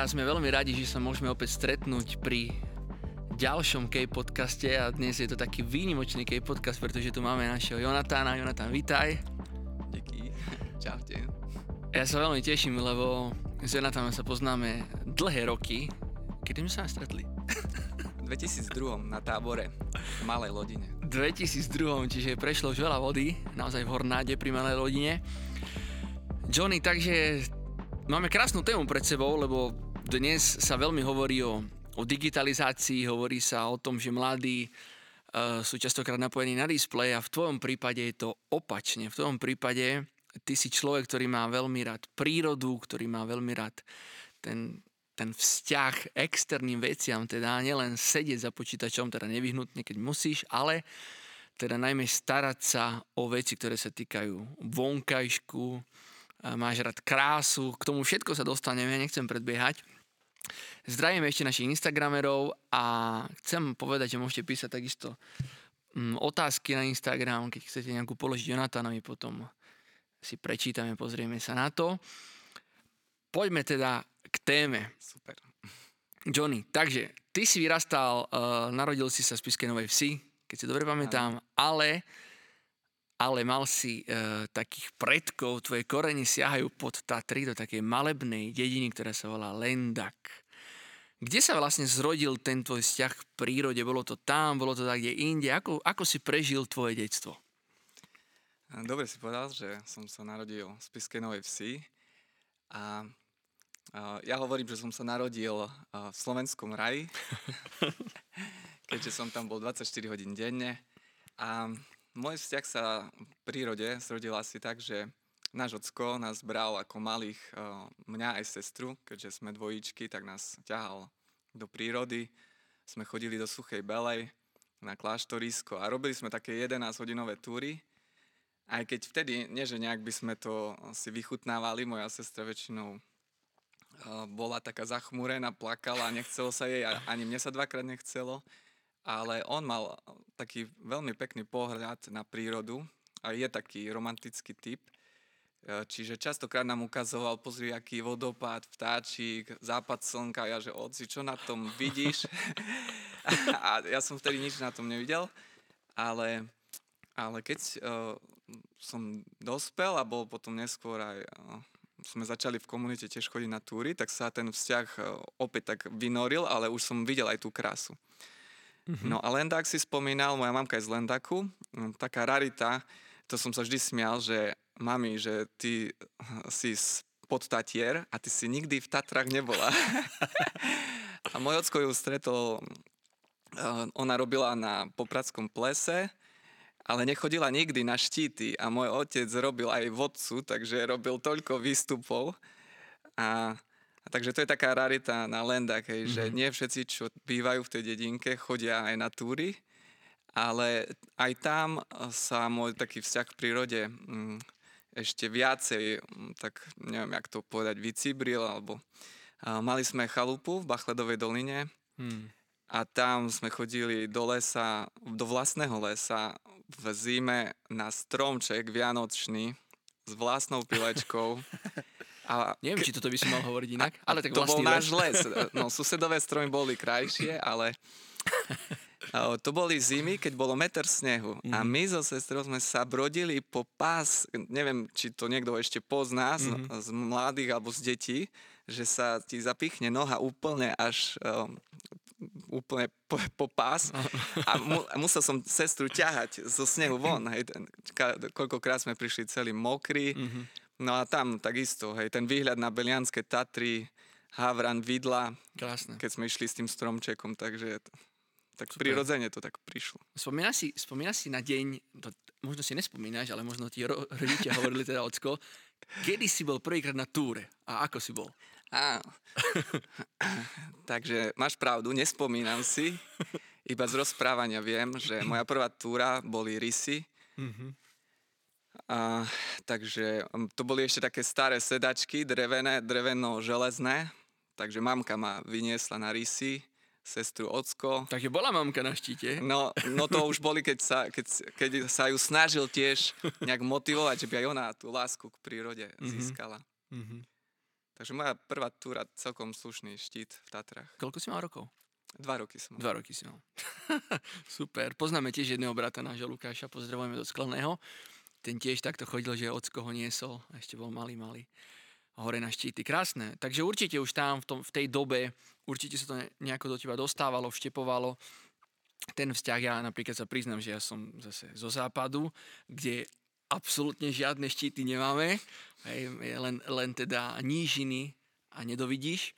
priatelia, sme veľmi radi, že sa môžeme opäť stretnúť pri ďalšom K-podcaste a dnes je to taký výnimočný K-podcast, pretože tu máme našeho Jonatána. Jonatán, vitaj. Díky. Čaute. Ja sa veľmi teším, lebo s Jonatánom sa poznáme dlhé roky. Kedy sme sa stretli? V 2002 na tábore v Malej Lodine. 2002, čiže prešlo už veľa vody, naozaj v Hornáde pri Malej Lodine. Johnny, takže Máme krásnu tému pred sebou, lebo dnes sa veľmi hovorí o, o digitalizácii, hovorí sa o tom, že mladí uh, sú častokrát napojení na displej a v tvojom prípade je to opačne. V tvojom prípade ty si človek, ktorý má veľmi rád prírodu, ktorý má veľmi rád ten, ten vzťah externým veciam, teda nielen sedieť za počítačom, teda nevyhnutne, keď musíš, ale teda najmä starať sa o veci, ktoré sa týkajú vonkajšku, máš rád krásu, k tomu všetko sa dostaneme, nechcem predbiehať. Zdravím ešte našich Instagramerov a chcem povedať, že môžete písať takisto mm, otázky na Instagram, keď chcete nejakú položiť Jonatánovi, potom si prečítame, pozrieme sa na to. Poďme teda k téme. Super. Johnny, takže ty si vyrastal, uh, narodil si sa v Spiskej Novej Vsi, keď si dobre pamätám, ale ale mal si e, takých predkov, tvoje korene siahajú pod Tatry do takej malebnej dediny, ktorá sa volá Lendak. Kde sa vlastne zrodil ten tvoj vzťah k prírode? Bolo to tam, bolo to tak kde inde? Ako, ako si prežil tvoje detstvo? Dobre si povedal, že som sa narodil v Spiskej Novej Vsi a ja hovorím, že som sa narodil v slovenskom raji, keďže som tam bol 24 hodín denne a môj vzťah sa v prírode zrodil asi tak, že náš ocko nás bral ako malých, eh, mňa aj sestru, keďže sme dvojičky, tak nás ťahal do prírody. Sme chodili do Suchej Belej na kláštorisko a robili sme také 11-hodinové túry. Aj keď vtedy, nie že nejak by sme to si vychutnávali, moja sestra väčšinou eh, bola taká zachmúrená, plakala a nechcelo sa jej, ani mne sa dvakrát nechcelo ale on mal taký veľmi pekný pohľad na prírodu a je taký romantický typ. E, čiže častokrát nám ukazoval, pozri, aký vodopád, vtáčik, západ slnka, ja že oci, čo na tom vidíš? a ja som vtedy nič na tom nevidel, ale, ale keď uh, som dospel a bol potom neskôr aj uh, sme začali v komunite tiež chodiť na túry, tak sa ten vzťah opäť tak vynoril, ale už som videl aj tú krásu. Mm-hmm. No a Lendák si spomínal, moja mamka je z Lendaku, taká rarita, to som sa vždy smial, že mami, že ty si z podtatier a ty si nikdy v Tatrách nebola. a môj ocko ju stretol, eh, ona robila na Popradskom plese, ale nechodila nikdy na štíty a môj otec robil aj vodcu, takže robil toľko výstupov a a takže to je taká rarita na Lendák, hej, mm-hmm. že mhm. nie všetci, čo bývajú v tej dedinke, chodia aj na túry, ale aj tam sa môj taký vzťah k prírode mm, ešte viacej, mm, tak neviem, jak to povedať, vycibril, alebo a mali sme chalupu v Bachledovej doline mm. a tam sme chodili do lesa, do vlastného lesa v zime na stromček vianočný s vlastnou pilečkou A Neviem, či toto by som mal hovoriť inak, ale tak To bol náš les. No, susedové stromy boli krajšie, ale to boli zimy, keď bolo meter snehu. Mm. A mhm. my so sestrou sme sa brodili po pás, neviem, či to niekto ešte pozná z, mm. z mladých alebo z detí, že sa ti zapichne noha úplne až um, úplne po, po pás a, mu, a musel som sestru ťahať zo snehu von. Hej, koľkokrát sme prišli celý mokrý, mm-hmm. No a tam takisto, hej, ten výhľad na Belianské Tatry, Havran, Vidla, Krásne. keď sme išli s tým stromčekom, takže tak Super. prirodzene to tak prišlo. Spomínaš si, spomínaš si na deň, to, možno si nespomínaš, ale možno ti ro- rodičia hovorili teda ocko, kedy si bol prvýkrát na túre a ako si bol? Á, takže máš pravdu, nespomínam si, iba z rozprávania viem, že moja prvá túra boli rysy, mm-hmm. A, takže um, to boli ešte také staré sedačky, drevené, dreveno-železné. Takže mamka ma vyniesla na rysy, sestru Ocko. Takže bola mamka na štíte? No, no to už boli, keď sa, keď, keď sa ju snažil tiež nejak motivovať, že by aj ona tú lásku k prírode mm-hmm. získala. Mm-hmm. Takže moja prvá túra celkom slušný štít v Tatrách. Koľko si mal rokov? Dva roky som mal. Dva roky si mal. Super. Poznáme tiež jedného brata nášho Lukáša, pozdravujeme do Skleného. Ten tiež takto chodil, že ocko ho niesol a ešte bol malý, malý hore na štíty. Krásne. Takže určite už tam v, tom, v tej dobe, určite sa to nejako do teba dostávalo, vštepovalo. Ten vzťah, ja napríklad sa priznám, že ja som zase zo západu, kde absolútne žiadne štíty nemáme, hej, len, len teda nížiny a nedovidíš.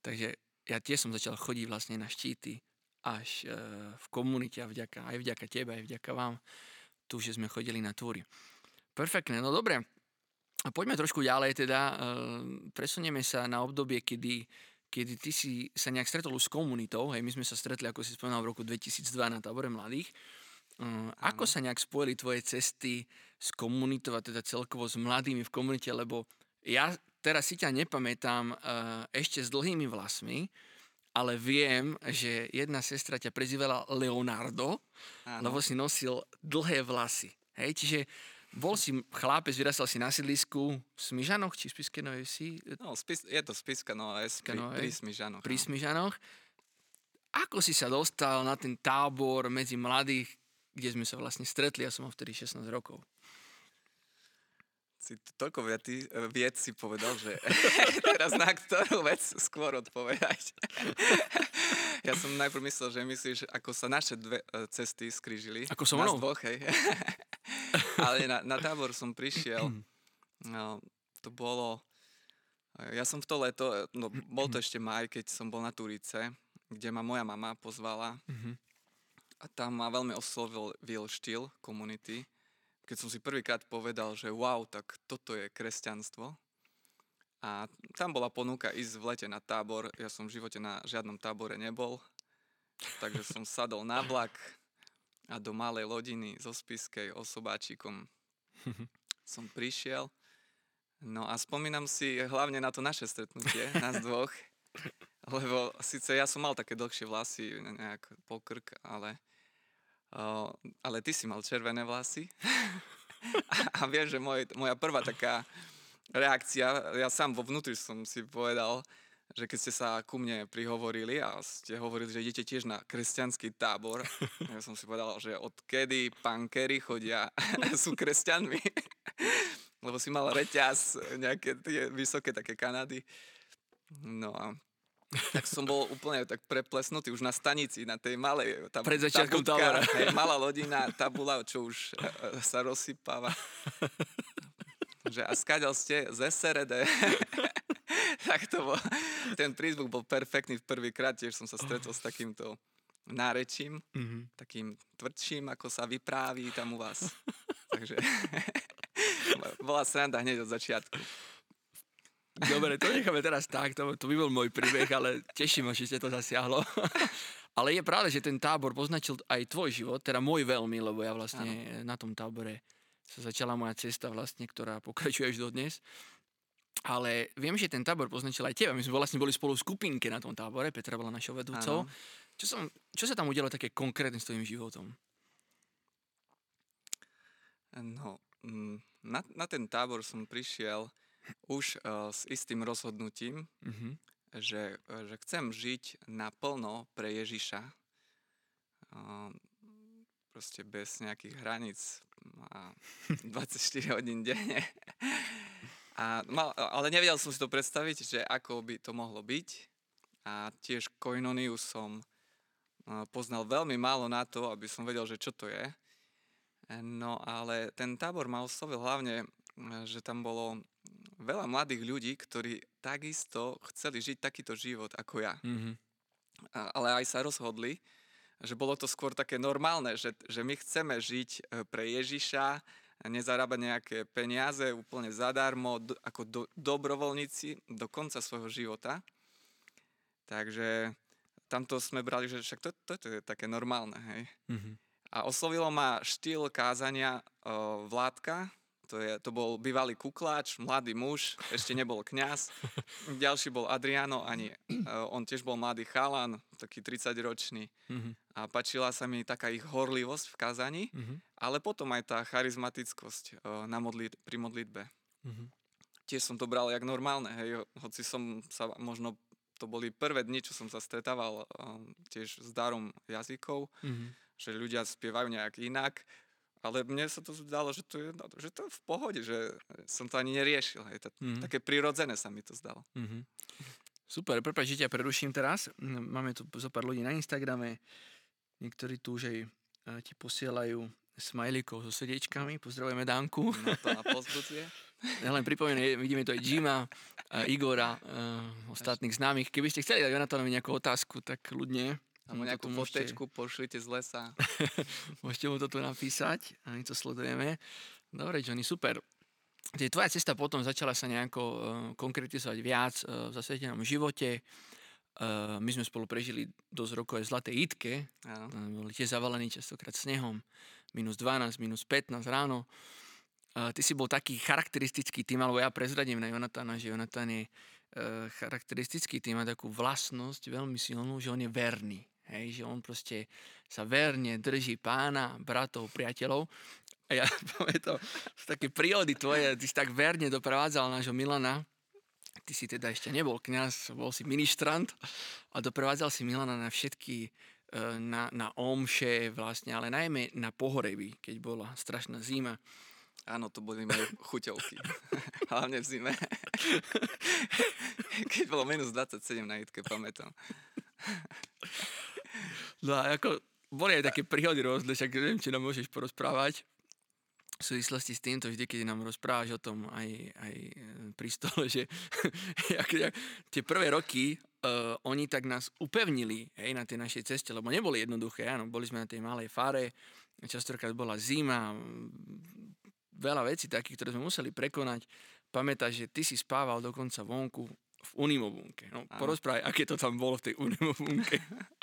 Takže ja tiež som začal chodiť vlastne na štíty až e, v komunite a vďaka, aj vďaka tebe, aj vďaka vám, tu, že sme chodili na túry. Perfektne, no dobre. A poďme trošku ďalej teda, e, presunieme sa na obdobie, kedy, kedy ty si sa nejak stretol s komunitou, hej, my sme sa stretli, ako si spomínal, v roku 2002 na tábore mladých. E, ako sa nejak spojili tvoje cesty s komunitou a teda celkovo s mladými v komunite, lebo ja teraz si ťa nepamätám uh, ešte s dlhými vlasmi, ale viem, že jedna sestra ťa prezývala Leonardo, ano. lebo si nosil dlhé vlasy. Hej, čiže bol si chlápec, vyrastal si na sídlisku v Smižanoch, či v Spiske Novej si? No, spis, je to Spiska Nová, pri, pri Smižanoch. Pri Smižanoch. Ako si sa dostal na ten tábor medzi mladých, kde sme sa vlastne stretli, ja som mal vtedy 16 rokov si toľko viety, vied si povedal, že teraz na ktorú vec skôr odpovedať. ja som najprv myslel, že myslíš, ako sa naše dve e, cesty skrížili. Ako som mnou? dvoch, hej. Ale na, na tábor som prišiel. No, to bolo... Ja som v to leto, no bol to ešte maj, keď som bol na Turice, kde ma moja mama pozvala. Mhm. A tam ma veľmi oslovil štýl komunity keď som si prvýkrát povedal, že wow, tak toto je kresťanstvo. A tam bola ponuka ísť v lete na tábor. Ja som v živote na žiadnom tábore nebol. Takže som sadol na vlak a do malej lodiny zo Spiskej osobáčikom som prišiel. No a spomínam si hlavne na to naše stretnutie, nás dvoch. Lebo síce ja som mal také dlhšie vlasy, nejak pokrk, ale Ale ty si mal červené vlasy. a, a vieš, že môj, moja prvá taká reakcia, ja sám vo vnútri som si povedal, že keď ste sa ku mne prihovorili a ste hovorili, že idete tiež na kresťanský tábor, ja som si povedal, že odkedy pankery chodia, sú kresťanmi. Lebo si mal reťaz, nejaké tie vysoké také Kanady. No a tak som bol úplne tak preplesnutý už na stanici, na tej malej. Tam, Pred začiatkom tábora. Hej, malá lodina, tabula, čo už uh, sa rozsypáva. že a skáďal ste z SRD. tak to bol, ten prízvuk bol perfektný v prvýkrát, tiež som sa stretol s takýmto nárečím, mm-hmm. takým tvrdším, ako sa vypráví tam u vás. Takže bola sranda hneď od začiatku. Dobre, to necháme teraz tak, to, to by bol môj príbeh, ale teším ma, že ste to zasiahlo. ale je pravda, že ten tábor poznačil aj tvoj život, teda môj veľmi, lebo ja vlastne ano. na tom tábore sa začala moja cesta vlastne, ktorá pokračuje až dodnes. Ale viem, že ten tábor poznačil aj teba. My sme vlastne boli spolu v skupinke na tom tábore, Petra bola našou vedúcou. Čo, som, čo sa tam udialo také konkrétne s tvojim životom? No, mm, na, na ten tábor som prišiel už uh, s istým rozhodnutím, mm-hmm. že, uh, že chcem žiť naplno pre Ježiša. Uh, proste bez nejakých hraníc a 24 hodín denne. A mal, ale nevedel som si to predstaviť, že ako by to mohlo byť. A tiež koinoniu som poznal veľmi málo na to, aby som vedel, že čo to je. No ale ten tábor ma oslovil hlavne, že tam bolo veľa mladých ľudí, ktorí takisto chceli žiť takýto život ako ja. Mm-hmm. A, ale aj sa rozhodli, že bolo to skôr také normálne, že, že my chceme žiť e, pre Ježiša, nezarábať nejaké peniaze úplne zadarmo, do, ako do, dobrovoľníci do konca svojho života. Takže tamto sme brali, že však to, to, to je také normálne. Hej. Mm-hmm. A oslovilo ma štýl kázania o, Vládka, to, je, to bol bývalý kukláč, mladý muž, ešte nebol kňaz. Ďalší bol Adriano, ani uh, on tiež bol mladý chalan, taký 30-ročný. Mm-hmm. A pačila sa mi taká ich horlivosť v kazaní, mm-hmm. ale potom aj tá charizmatickosť uh, na modlit- pri modlitbe. Mm-hmm. tiež som to bral jak normálne, hej, hoci som sa možno to boli prvé dni, čo som sa stretával um, tiež s darom jazykov, Mhm. že ľudia spievajú nejak inak, ale mne sa to zdalo, že to je, no, že to je v pohode, že som to ani neriešil. Hej, to, Mhm. Také prirodzené sa mi to zdalo. Mhm. Super, prepáč, že ťa preruším teraz. Máme tu zo pár ľudí na Instagrame. Niektorí tu už aj ti posielajú smajlíkov so srdiečkami. Pozdravujeme Danku. No to na pozbudzie. Ja len pripomeniem, vidíme tu aj Jima, Igora, ostatných známych. Keby ste chceli dať Jonatánovi nejakú otázku, tak ľudne Alebo mu to nejakú môžete- fotečku pošlite z lesa. Môžete mu to tu napísať a my to sledujeme. Dobre, Johnny, super. Tie tvoja cesta potom začala sa nejako uh, konkretizovať viac uh, v zasvetenom živote. Uh, my sme spolu prežili dosť rokov aj v Zlatej Itke. Áno. Uh, boli tie zavalení častokrát snehom. Minus 12, minus 15 ráno. Uh, ty si bol taký charakteristický tým, alebo ja prezradím na Jonatána, že Jonatán je uh, charakteristický tým, má takú vlastnosť veľmi silnú, že on je verný. Hej, že on proste sa verne drží pána, bratov, priateľov. A ja to, z také príhody tvoje, ty si tak verne doprevádzal nášho Milana, ty si teda ešte nebol kňaz, bol si ministrant a doprevádzal si Milana na všetky, e, na, na omše vlastne, ale najmä na pohoreby, keď bola strašná zima. Áno, to boli moje chuťovky. Hlavne v zime. Keď bolo minus 27 na Itke, pamätám. No a ako, boli aj také príhody rôzne, však neviem, či nám môžeš porozprávať v súvislosti s týmto, vždy, keď nám rozprávaš o tom aj, aj e, pri stole, že jak, jak, tie prvé roky uh, oni tak nás upevnili hej, na tej našej ceste, lebo neboli jednoduché, áno, boli sme na tej malej fare, častokrát bola zima, veľa vecí takých, ktoré sme museli prekonať. Pamätáš, že ty si spával dokonca vonku v Unimobunke. No, porozprávaj, aké to tam bolo v tej Unimobunke.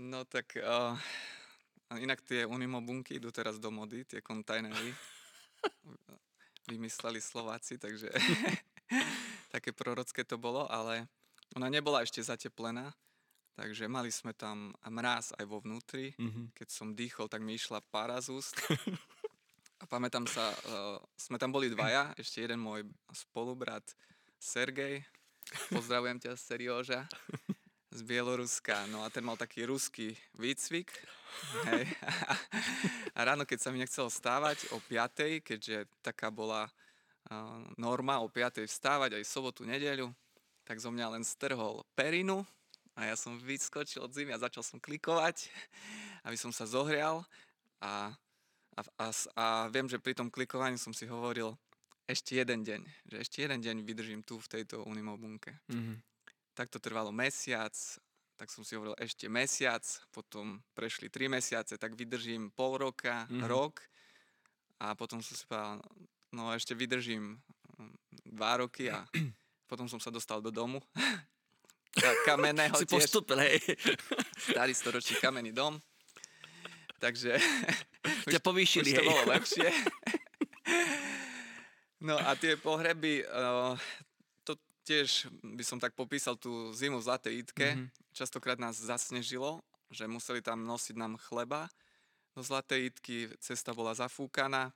No tak uh, inak tie unimobunky idú teraz do mody, tie kontajnery. Vymysleli Slováci, takže také prorocké to bolo, ale ona nebola ešte zateplená, takže mali sme tam mráz aj vo vnútri. Mhm. Keď som dýchol, tak mi išla pára z úst. A pamätám sa, uh, sme tam boli dvaja, ešte jeden môj spolubrat Sergej, pozdravujem ťa Serioža, z Bieloruska. No a ten mal taký ruský výcvik. Hej. A ráno, keď sa mi nechcelo stávať o 5, keďže taká bola norma o 5 vstávať aj sobotu, nedeľu, tak zo mňa len strhol perinu a ja som vyskočil od zimy a začal som klikovať, aby som sa zohrial a, a, a, a viem, že pri tom klikovaní som si hovoril ešte jeden deň, že ešte jeden deň vydržím tu v tejto unimobunke. Mhm. Tak to trvalo mesiac, tak som si hovoril ešte mesiac, potom prešli tri mesiace, tak vydržím pol roka, Mhm. rok a potom som si povedal, no ešte vydržím mm, dva roky a potom som sa dostal do domu. Ka- Kamenného Si tiež, postupil, hej. starý storočný kamenný dom. Takže Ťa povýšili, už to hej. bolo lepšie. No a tie pohreby, to tiež by som tak popísal tú zimu v Zlatej Itke. Mhm. Častokrát nás zasnežilo, že museli tam nosiť nám chleba do Zlatej Itky, cesta bola zafúkaná,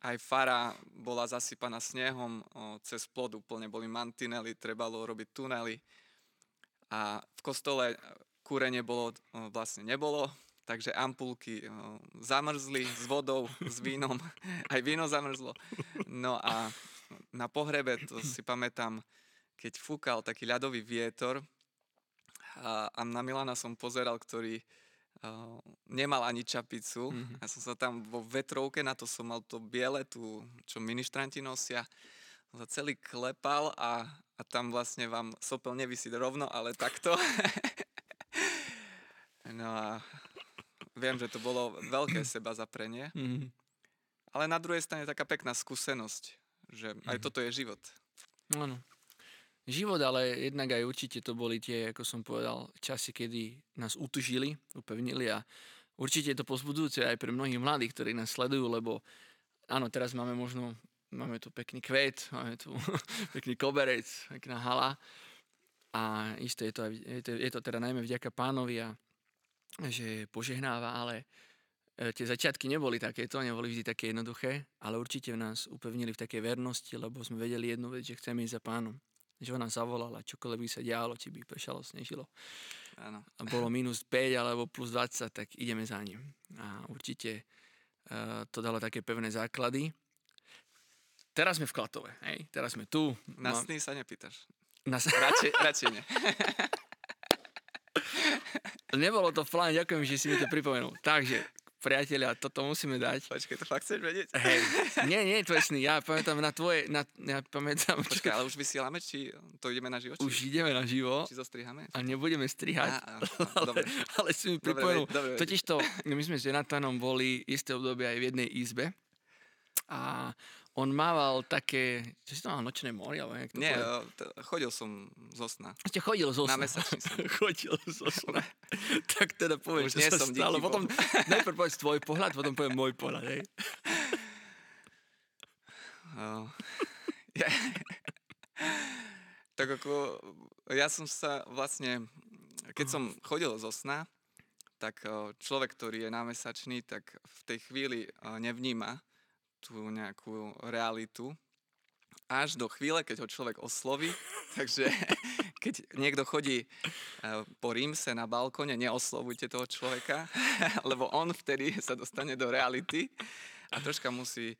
aj fara bola zasypaná snehom, o, cez plod úplne boli mantinely, trebalo robiť tunely. A v kostole kúrenie bolo, o, vlastne nebolo, takže ampulky o, zamrzli s vodou, s vínom, aj víno zamrzlo. No a na pohrebe, to si pamätám, keď fúkal taký ľadový vietor a, a na Milana som pozeral, ktorý uh, nemal ani čapicu. Mhm. Ja som sa tam vo vetrovke, na to som mal to biele, tu, čo ministranti nosia, sa celý klepal a, a tam vlastne vám sopel nevisí rovno, ale takto. no a viem, že to bolo veľké seba zaprenie, Mhm. ale na druhej strane taká pekná skúsenosť, že aj Mhm. toto je život. Áno. Život, ale jednak aj určite to boli tie, ako som povedal, časy, kedy nás utužili, upevnili a určite je to pozbudujúce aj pre mnohých mladých, ktorí nás sledujú, lebo áno, teraz máme možno, máme tu pekný kvet, máme tu pekný koberec, pekná hala a isto je to, aj, je to, je to teda najmä vďaka pánovi a že požehnáva, ale E, tie začiatky neboli takéto, neboli vždy také jednoduché, ale určite nás upevnili v takej vernosti, lebo sme vedeli jednu vec, že chceme ísť za pánom. Že ona zavolala, čokoľvek by sa dialo, či by pršalo, snežilo. Áno. A bolo minus 5 alebo plus 20, tak ideme za ním. A určite uh, to dalo také pevné základy. Teraz sme v Klatove, hej? Teraz sme tu. Na Mám- sny sa nepýtaš. na, Radšej, radšej nie. Nebolo to v pláne, ďakujem, že si mi to pripomenul. Takže, priatelia, toto musíme dať. Počkej, to fakt chceš vedieť? Hej, nie, nie, tvoje sny, ja pamätám na tvoje, na, ja pamätám, Počkaj, ale už vysielame, či to ideme na život? Či, už ideme na živo či zostrihame? a nebudeme strihať, Á, á, á, ale, dobre. ale si mi pripomenul. Totiž to, my sme s Jonathanom boli isté obdobie aj v jednej izbe a on mával také, čo si to mal, nočné mori, alebo to Nie, t- chodil som zo sna. Ste chodil zo Na sna. mesačný som. chodil zo sna. tak teda Už čo nie sa som stalo. díky Potom najprv povedz tvoj pohľad, potom poviem môj pohľad, hej. Tak ako, ja som sa vlastne, keď som chodil zo sna, tak človek, ktorý je námesačný, tak v tej chvíli nevníma tú nejakú realitu, až do chvíle, keď ho človek osloví. Takže keď niekto chodí e, po Rímse na balkóne, neoslovujte toho človeka, lebo on vtedy sa dostane do reality a troška musí, e,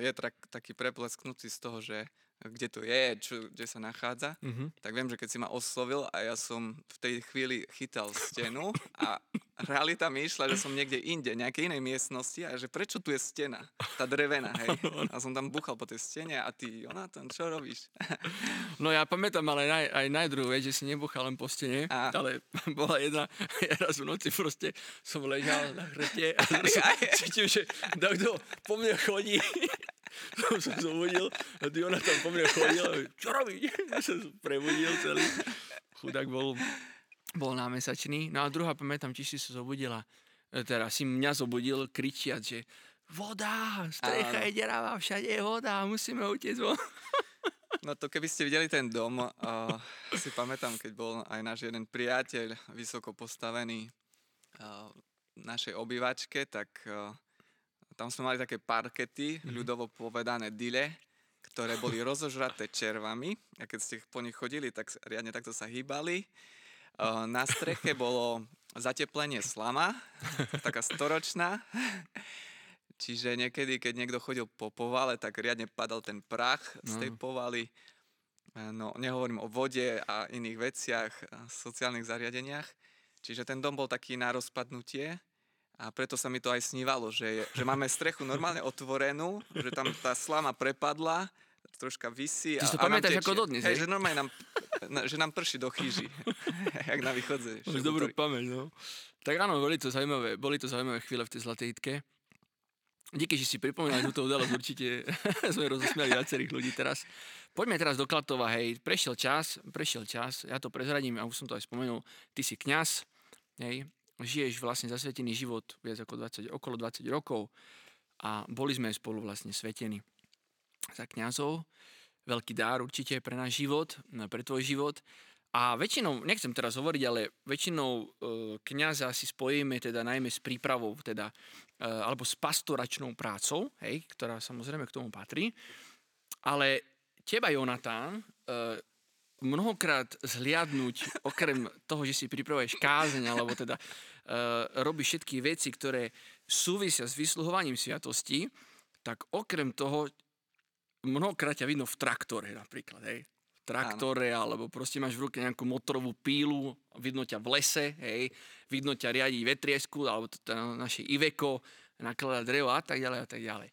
je tak, taký preplesknutý z toho, že kde to je, čo, kde sa nachádza. Mhm. Tak viem, že keď si ma oslovil a ja som v tej chvíli chytal stenu a realita mi išla, že som niekde inde, nejakej inej miestnosti a že prečo tu je stena, tá drevená, hej. A som tam buchal po tej stene a ty, Jonathan, čo robíš? No ja pamätám ale naj, aj najdruhú vec, že si nebuchal len po stene, A. ale bola jedna, ja raz v noci proste som ležal na chrete a som cítil, že kto po mne chodí. som sa zobudil a ty ona tam po mne chodil a čo robí? Ja som sa prebudil celý. Chudák bol, bol námesačný. No a druhá, pamätám, či si sa zobudila, e, teda si mňa zobudil kričiať, že voda, strecha je deravá, všade je voda, musíme utiecť von. No to keby ste videli ten dom, uh, si pamätám, keď bol aj náš jeden priateľ, vysoko postavený uh, našej obývačke, tak uh, tam sme mali také parkety, ľudovo povedané dile, ktoré boli rozožraté červami a keď ste po nich chodili, tak riadne takto sa hýbali. Na streche bolo zateplenie slama, taká storočná. Čiže niekedy, keď niekto chodil po povale, tak riadne padal ten prach z tej No. povaly. No, nehovorím o vode a iných veciach, sociálnych zariadeniach. Čiže ten dom bol taký na rozpadnutie a preto sa mi to aj snívalo, že, je, že máme strechu normálne otvorenú, že tam tá slama prepadla, troška vysí. Ty si to a, pamätáš ako dodnes, Hej, že normálne nám, na- že nám prší do chýži. Jak na východze. Máš dobrú pamäť, no. Tak áno, boli to zaujímavé, boli to zaujímavé chvíle v tej Zlatej hitke. Díky, že si pripomínali túto udalosť, určite sme rozosmiali viacerých ľudí teraz. Poďme teraz do Klatova, hej, prešiel čas, prešiel čas, ja to prezradím, a už som to aj spomenul, ty si kňaz, hej, žiješ vlastne zasvetený život viac ako 20, okolo 20 rokov a boli sme spolu vlastne svetení za kňazov. Veľký dár určite pre náš život, pre tvoj život. A väčšinou, nechcem teraz hovoriť, ale väčšinou e, kňaza si spojíme teda najmä s prípravou, teda, e, alebo s pastoračnou prácou, hej, ktorá samozrejme k tomu patrí. Ale teba, Jonatán, e, mnohokrát zhliadnúť, okrem toho, že si pripravuješ kázeň, alebo teda e, robíš všetky veci, ktoré súvisia s vysluhovaním sviatosti, tak okrem toho mnohokrát ťa vidno v traktore napríklad, hej. V traktore, alebo proste máš v ruke nejakú motorovú pílu, vidno ťa v lese, hej, vidno ťa riadiť vetriesku, alebo to naše Iveco, nakladať drevo a tak ďalej a tak ďalej.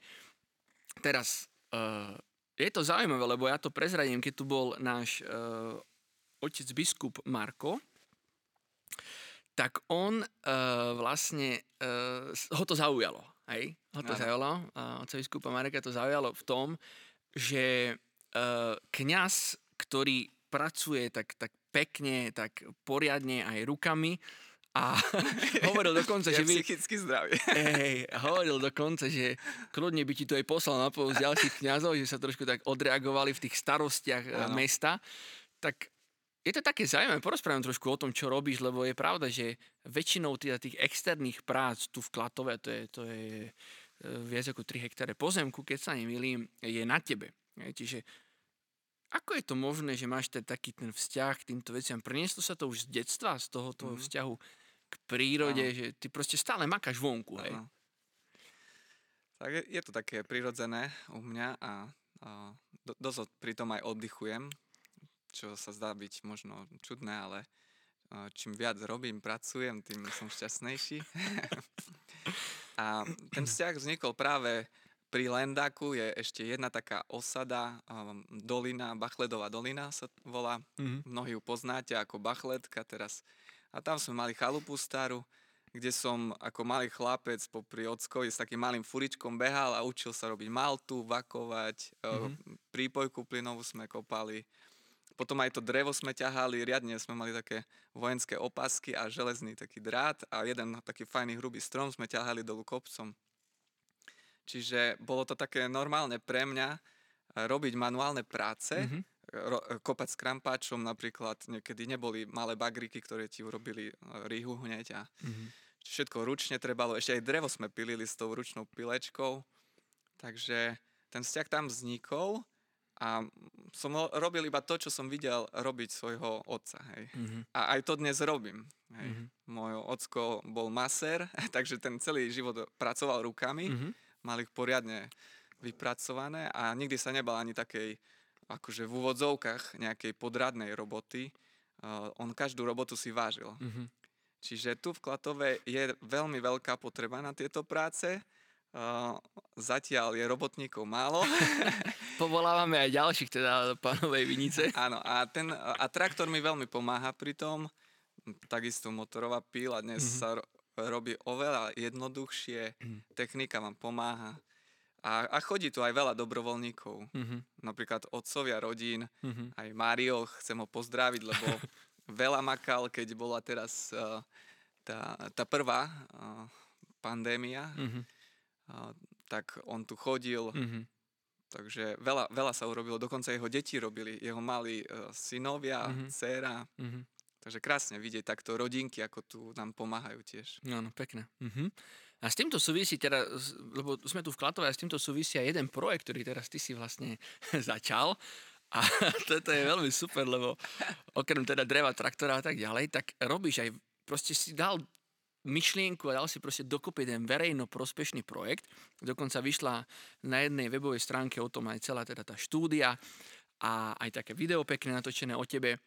Teraz, uh, je to zaujímavé, lebo ja to prezradím, keď tu bol náš uh, otec biskup Marko, tak on uh, vlastne, uh, ho to zaujalo, hej? Ho to Áno. zaujalo, uh, otca biskupa Mareka to zaujalo v tom, že uh, kňaz, ktorý pracuje tak, tak pekne, tak poriadne aj rukami a hovoril dokonca, Je že psychicky zdravý. Hej, hovoril dokonca, že kľudne by ti to aj poslal na pomoc ďalších kňazov, že sa trošku tak odreagovali v tých starostiach e, Áno. mesta. Tak je to také zaujímavé, porozprávam trošku o tom, čo robíš, lebo je pravda, že väčšinou tých, tých externých prác tu v Klatove, to je, to je e, viac ako 3 hektáre pozemku, keď sa nemýlim, je na tebe. Čiže ako je to možné, že máš ten, taký ten vzťah k týmto veciam? Prinieslo sa to už z detstva, z toho toho mm. vzťahu k prírode, ano. že ty proste stále makáš vonku, hej? Ano. Tak je, je to také prirodzené u mňa a, a do, dosť pri tom aj oddychujem, čo sa zdá byť možno čudné, ale čím viac robím, pracujem, tým som šťastnejší. a ten vzťah vznikol práve pri Lendaku je ešte jedna taká osada, um, dolina, Bachledová dolina sa volá. Mm-hmm. Mnohí ju poznáte ako Bachletka teraz. A tam sme mali chalupu starú, kde som ako malý chlapec popri ockovi s takým malým furičkom behal a učil sa robiť maltu, vakovať, mm-hmm. prípojku plynovú sme kopali. Potom aj to drevo sme ťahali, riadne sme mali také vojenské opasky a železný taký drát a jeden taký fajný hrubý strom sme ťahali dolu kopcom. Čiže bolo to také normálne pre mňa eh, robiť manuálne práce, mm-hmm. Ro- kopať s krampáčom napríklad, niekedy neboli malé bagriky, ktoré ti urobili rýhu hneď a mm-hmm všetko ručne trebalo, ešte aj drevo sme pilili s tou ručnou pilečkou, takže ten vzťah tam vznikol a som robil iba to, čo som videl robiť svojho otca. Hej. Mm-hmm. A aj to dnes robím. Hej. Mm-hmm. Môj ocko bol maser, takže ten celý život pracoval rukami, mm-hmm. mal ich poriadne vypracované a nikdy sa nebal ani takej, akože v úvodzovkách nejakej podradnej roboty. Uh, on každú robotu si vážil. Mm-hmm. Čiže tu v Klatove je veľmi veľká potreba na tieto práce. Uh, zatiaľ je robotníkov málo. Povolávame aj ďalších, teda pánovej vinice. Áno, a, ten, a traktor mi veľmi pomáha pri tom. Takisto motorová píla dnes mm-hmm. sa robí oveľa jednoduchšie. Mm-hmm. Technika vám pomáha. A, a chodí tu aj veľa dobrovoľníkov. Mm-hmm. Napríklad otcovia rodín. Mm-hmm. Aj Mario, chcem ho pozdraviť, lebo veľa makal, keď bola teraz uh, tá, tá prvá uh, pandémia, mm-hmm. uh, tak on tu chodil, mm-hmm. takže veľa, veľa sa urobilo, dokonca jeho deti robili, jeho mali uh, synovia, mm-hmm. dcéra, mm-hmm. takže krásne vidieť takto rodinky, ako tu nám pomáhajú tiež. No, no, pekné. Mm-hmm. A s týmto súvisí teda, lebo sme tu v Klatove a s týmto súvisí aj jeden projekt, ktorý teraz ty si vlastne začal. A toto je veľmi super, lebo okrem teda dreva, traktora a tak ďalej, tak robíš aj, proste si dal myšlienku a dal si proste dokopy ten verejno prospešný projekt. Dokonca vyšla na jednej webovej stránke o tom aj celá teda tá štúdia a aj také video pekne natočené o tebe.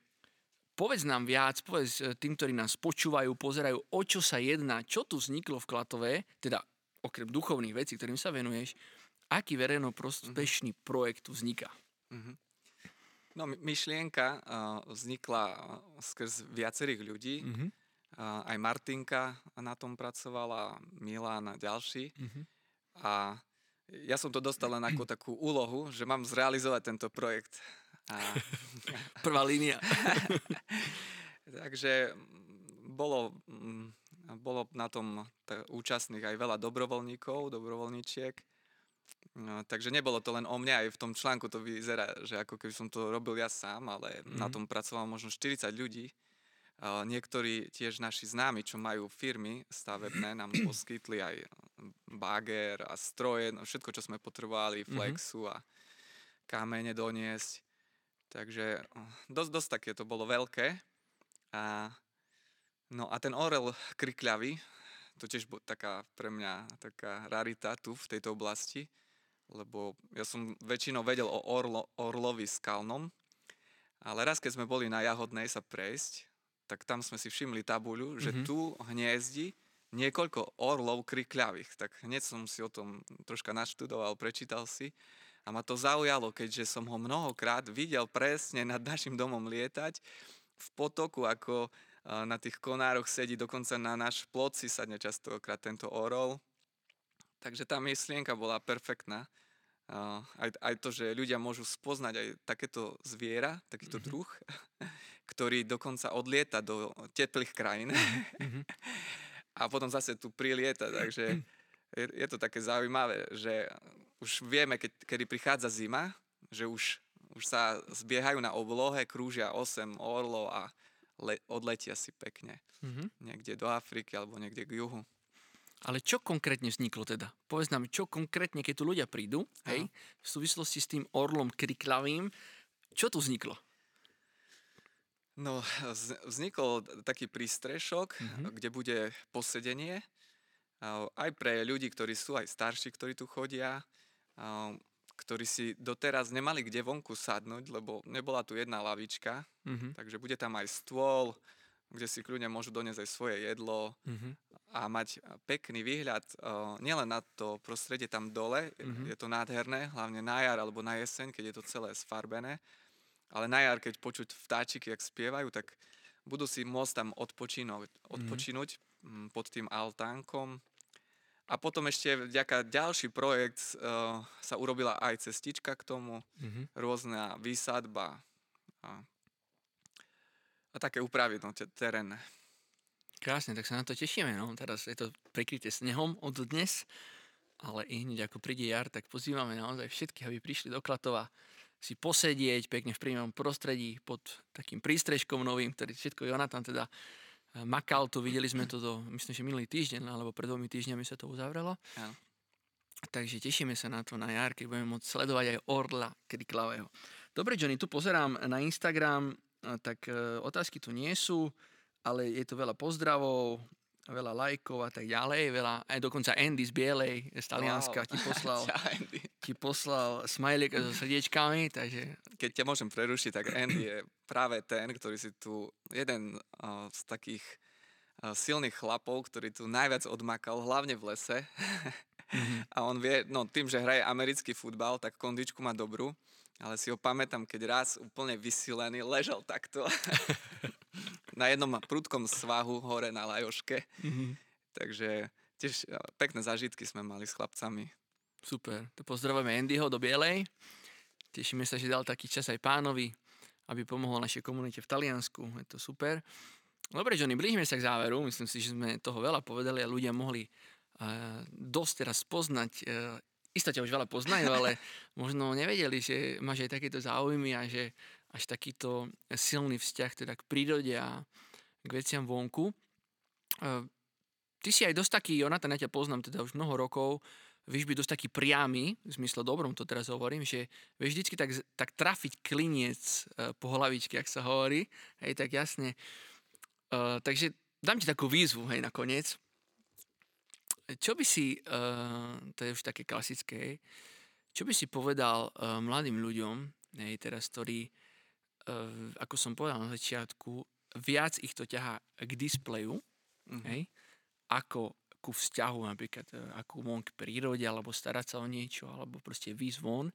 Povedz nám viac, povedz eh, tým, ktorí nás počúvajú, pozerajú, o čo sa jedná, čo tu vzniklo v Klatove, teda okrem duchovných vecí, ktorým sa venuješ, aký verejno prospešný mm-hmm. projekt vzniká. Mm-hmm. No, myšlienka uh, vznikla skrz viacerých ľudí. Mm-hmm. Uh, aj Martinka na tom pracovala, Milán a ďalší. Mm-hmm. A ja som to dostal len ako takú úlohu, že mám zrealizovať tento projekt. A... Prvá línia. Takže bolo, bolo na tom účastných aj veľa dobrovoľníkov, dobrovoľníčiek. No, takže nebolo to len o mne, aj v tom článku to vyzerá, že ako keby som to robil ja sám, ale mm. na mhm. tom pracovalo možno 40 ľudí. Uh, niektorí tiež naši známi, čo majú firmy stavebné, nám poskytli aj bager a stroje, no všetko, čo sme potrebovali, mhm. flexu mm-hmm. a kamene doniesť. Takže dosť, dosť také to bolo veľké. A, no a ten orel krikľavý, to tiež bola taká pre mňa taká rarita tu v tejto oblasti lebo ja som väčšinou vedel o orlo, orlovi skalnom, ale raz keď sme boli na Jahodnej sa prejsť, tak tam sme si všimli tabuľu, že mm-hmm. tu hniezdi niekoľko orlov krikľavých. Tak hneď som si o tom troška naštudoval, prečítal si a ma to zaujalo, keďže som ho mnohokrát videl presne nad našim domom lietať v potoku, ako na tých konároch sedí, dokonca na náš plot si sadne častokrát tento orol Takže tá myšlienka bola perfektná. Aj, aj to, že ľudia môžu spoznať aj takéto zviera, takýto mm-hmm. druh, ktorý dokonca odlieta do teplých krajín mm-hmm. a potom zase tu prilieta, takže je, je to také zaujímavé, že už vieme, keď, kedy prichádza zima, že už Už sa zbiehajú na oblohe, krúžia 8 orlov a le- odletia si pekne. Mhm. Niekde do Afriky alebo niekde k juhu. Ale čo konkrétne vzniklo teda? Povedz nám, čo konkrétne, keď tu ľudia prídu, hej, v súvislosti s tým orlom kriklavým, čo tu vzniklo? No, vznikol taký prístrešok, Mhm. kde bude posedenie aj pre ľudí, ktorí sú aj starší, ktorí tu chodia, ktorí si doteraz nemali kde vonku sadnúť, lebo nebola tu jedna lavička, Mhm. takže bude tam aj stôl, kde si kľudne môžu doniesť aj svoje jedlo Mhm. a mať pekný výhľad uh, nielen na to prostredie tam dole, Mhm. je to nádherné, hlavne na jar alebo na jeseň, keď je to celé sfarbené, ale na jar, keď počuť vtáčiky, jak spievajú, tak budú si môcť tam odpočinúť, odpočinúť mm, pod tým altánkom. A potom ešte vďaka ďalší projekt uh, sa urobila aj cestička k tomu, Mhm. rôzna výsadba a, a také úpravy no, te- terénne. Krásne, tak sa na to tešíme. No. Teraz je to prekryté snehom od dnes, ale i hneď ako príde jar, tak pozývame naozaj všetkých, aby prišli do Klatova si posedieť pekne v príjemnom prostredí pod takým prístrežkom novým, ktorý všetko Jonatan teda makal tu, videli sme to do, myslím, že minulý týždeň, alebo pred dvomi týždňami sa to uzavrelo. Áno. Takže tešíme sa na to na jar, keď budeme môcť sledovať aj Orla Kriklavého. Dobre, Johnny, tu pozerám na Instagram, eh, tak eh, otázky tu nie sú, ale je tu veľa pozdravov, veľa lajkov a tak ďalej, veľa, aj dokonca Andy z Bielej, z Talianska, Wow. ti poslal. ti poslal smajlík so srdiečkami, takže Keď ťa môžem prerušiť, tak Andy je práve ten, ktorý si tu, jeden uh, z takých uh, silných chlapov, ktorý tu najviac odmakal, hlavne v lese. A on vie, no tým, že hraje americký futbal, tak kondičku má dobrú, ale si ho pamätám, keď raz úplne vysilený ležal takto na jednom prudkom svahu hore na Lajoške. Takže tiež pekné zážitky sme mali s chlapcami. Super. To pozdravujeme Andyho do Bielej. Tešíme sa, že dal taký čas aj pánovi, aby pomohol našej komunite v Taliansku. Je to super. Dobre, Johnny, blížime sa k záveru. Myslím si, že sme toho veľa povedali a ľudia mohli uh, dosť teraz poznať. Uh, isto ťa už veľa poznajú, ale možno nevedeli, že máš aj takéto záujmy a že až takýto silný vzťah teda k prírode a k veciam vonku. Uh, ty si aj dosť taký, Jonathan, ja ťa poznám teda už mnoho rokov, vieš byť dosť taký priamy, v zmysle dobrom to teraz hovorím, že vieš vždycky tak, tak trafiť kliniec uh, po hlavičke, ak sa hovorí, hej, tak jasne. Uh, takže dám ti takú výzvu, hej, nakoniec. Čo by si, uh, to je už také klasické, hej, čo by si povedal uh, mladým ľuďom, hej, teraz, ktorí, uh, ako som povedal na začiatku, viac ich to ťahá k displeju, Mhm. hej, ako ku vzťahu napríklad, e, ako von k prírode, alebo starať sa o niečo, alebo proste výsť von.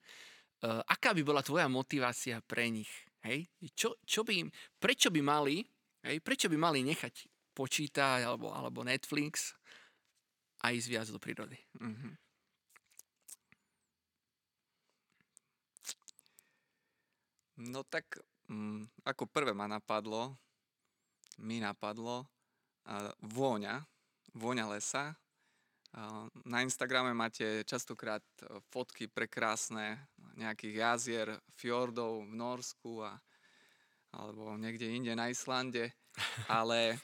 Uh, aká by bola tvoja motivácia pre nich? Hej? Čo, čo by im, prečo by mali, hej, prečo by mali nechať počítať alebo, alebo Netflix a ísť viac do prírody? Mhm. No tak mm, ako prvé ma napadlo, mi napadlo uh, vôňa, vôňa lesa. Na Instagrame máte častokrát uh, fotky prekrásne nejakých jazier, fjordov v Norsku a, alebo niekde inde na Islande, ale,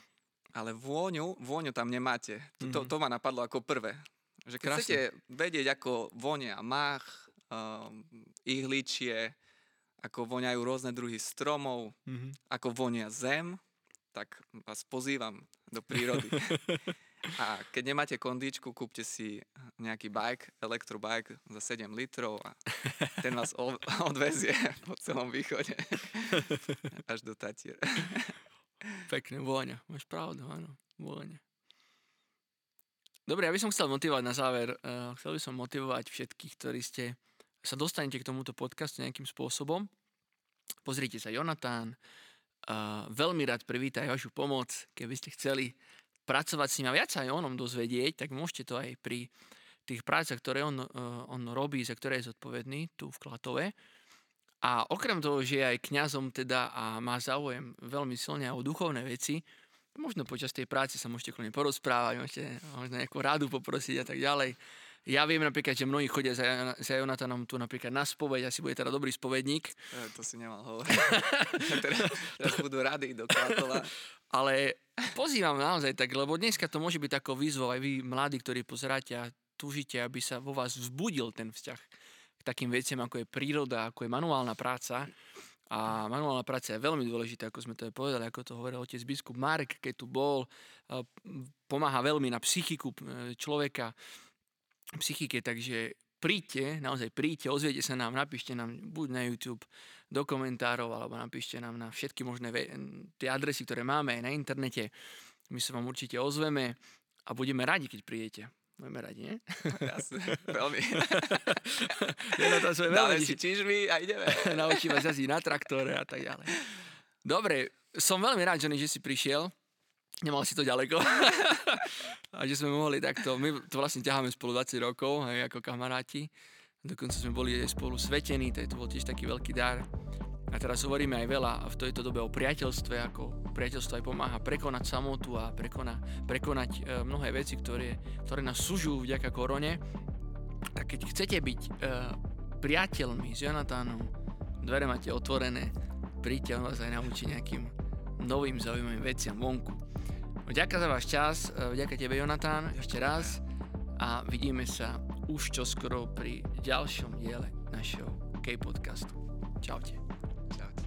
ale vôňu, vôňu tam nemáte. To, to, Mhm. to ma napadlo ako prvé. Že keď Krásne. chcete vedieť, ako vonia mach, um, ihličie, ako voňajú rôzne druhy stromov, Mm-hmm. ako vonia zem, tak vás pozývam do prírody. A keď nemáte kondičku, kúpte si nejaký bike, elektrobike za 7 litrov a ten vás odvezie po celom východe až do Tatier. Pekne, vôňa. Máš pravdu, áno. Vôňa. Dobre, ja by som chcel motivovať na záver. Uh, chcel by som motivovať všetkých, ktorí ste sa dostanete k tomuto podcastu nejakým spôsobom. Pozrite sa, Jonatán. Uh, veľmi rád privítaj vašu pomoc. Keby ste chceli pracovať s ním a viac sa aj o ňom dozvedieť, tak môžete to aj pri tých prácach, ktoré on, uh, on robí, za ktoré je zodpovedný tu v Klatove. A okrem toho, že je aj kňazom teda a má záujem veľmi silne o duchovné veci, možno počas tej práce sa môžete kľudne porozprávať, môžete možno nejakú rádu poprosiť a tak ďalej. Ja viem napríklad, že mnohí chodia za, za Jonatanom tu napríklad na spoveď, asi bude teda dobrý spovedník. E, to si nemal hovoriť. teraz, teraz budú rady do Kátova. Ale pozývam naozaj tak, lebo dneska to môže byť takou výzvou aj vy mladí, ktorí pozeráte a túžite, aby sa vo vás vzbudil ten vzťah k takým veciam, ako je príroda, ako je manuálna práca. A manuálna práca je veľmi dôležitá, ako sme to aj povedali, ako to hovoril otec biskup Marek, keď tu bol. Pomáha veľmi na psychiku e, človeka, psychike, takže príďte, naozaj príďte, ozviete sa nám, napíšte nám buď na YouTube do komentárov, alebo napíšte nám na všetky možné ve- tie adresy, ktoré máme aj na internete. My sa vám určite ozveme a budeme radi, keď prídete. Budeme radi, nie? Jasne, veľmi. ja na to sme Dáme si čižmy a ideme. Naučíme sa na traktore a tak ďalej. Dobre, som veľmi rád, Johnny, že si prišiel. Nemal si to ďaleko. a že sme mohli takto, my to vlastne ťaháme spolu 20 rokov, aj ako kamaráti. Dokonca sme boli aj spolu svetení, to, to bol tiež taký veľký dar. A teraz hovoríme aj veľa v tejto dobe o priateľstve, ako priateľstvo aj pomáha prekonať samotu a prekona, prekonať e, mnohé veci, ktoré, ktoré nás súžujú vďaka korone. Tak keď chcete byť e, priateľmi s Jonatánom, dvere máte otvorené, príďte, on vás aj naučí nejakým novým zaujímavým veciam vonku. Vďaka za váš čas, e, vďaka tebe Jonatán ešte raz a vidíme sa už čoskoro pri ďalšom diele našeho K-podcastu. Čaute. Čaute.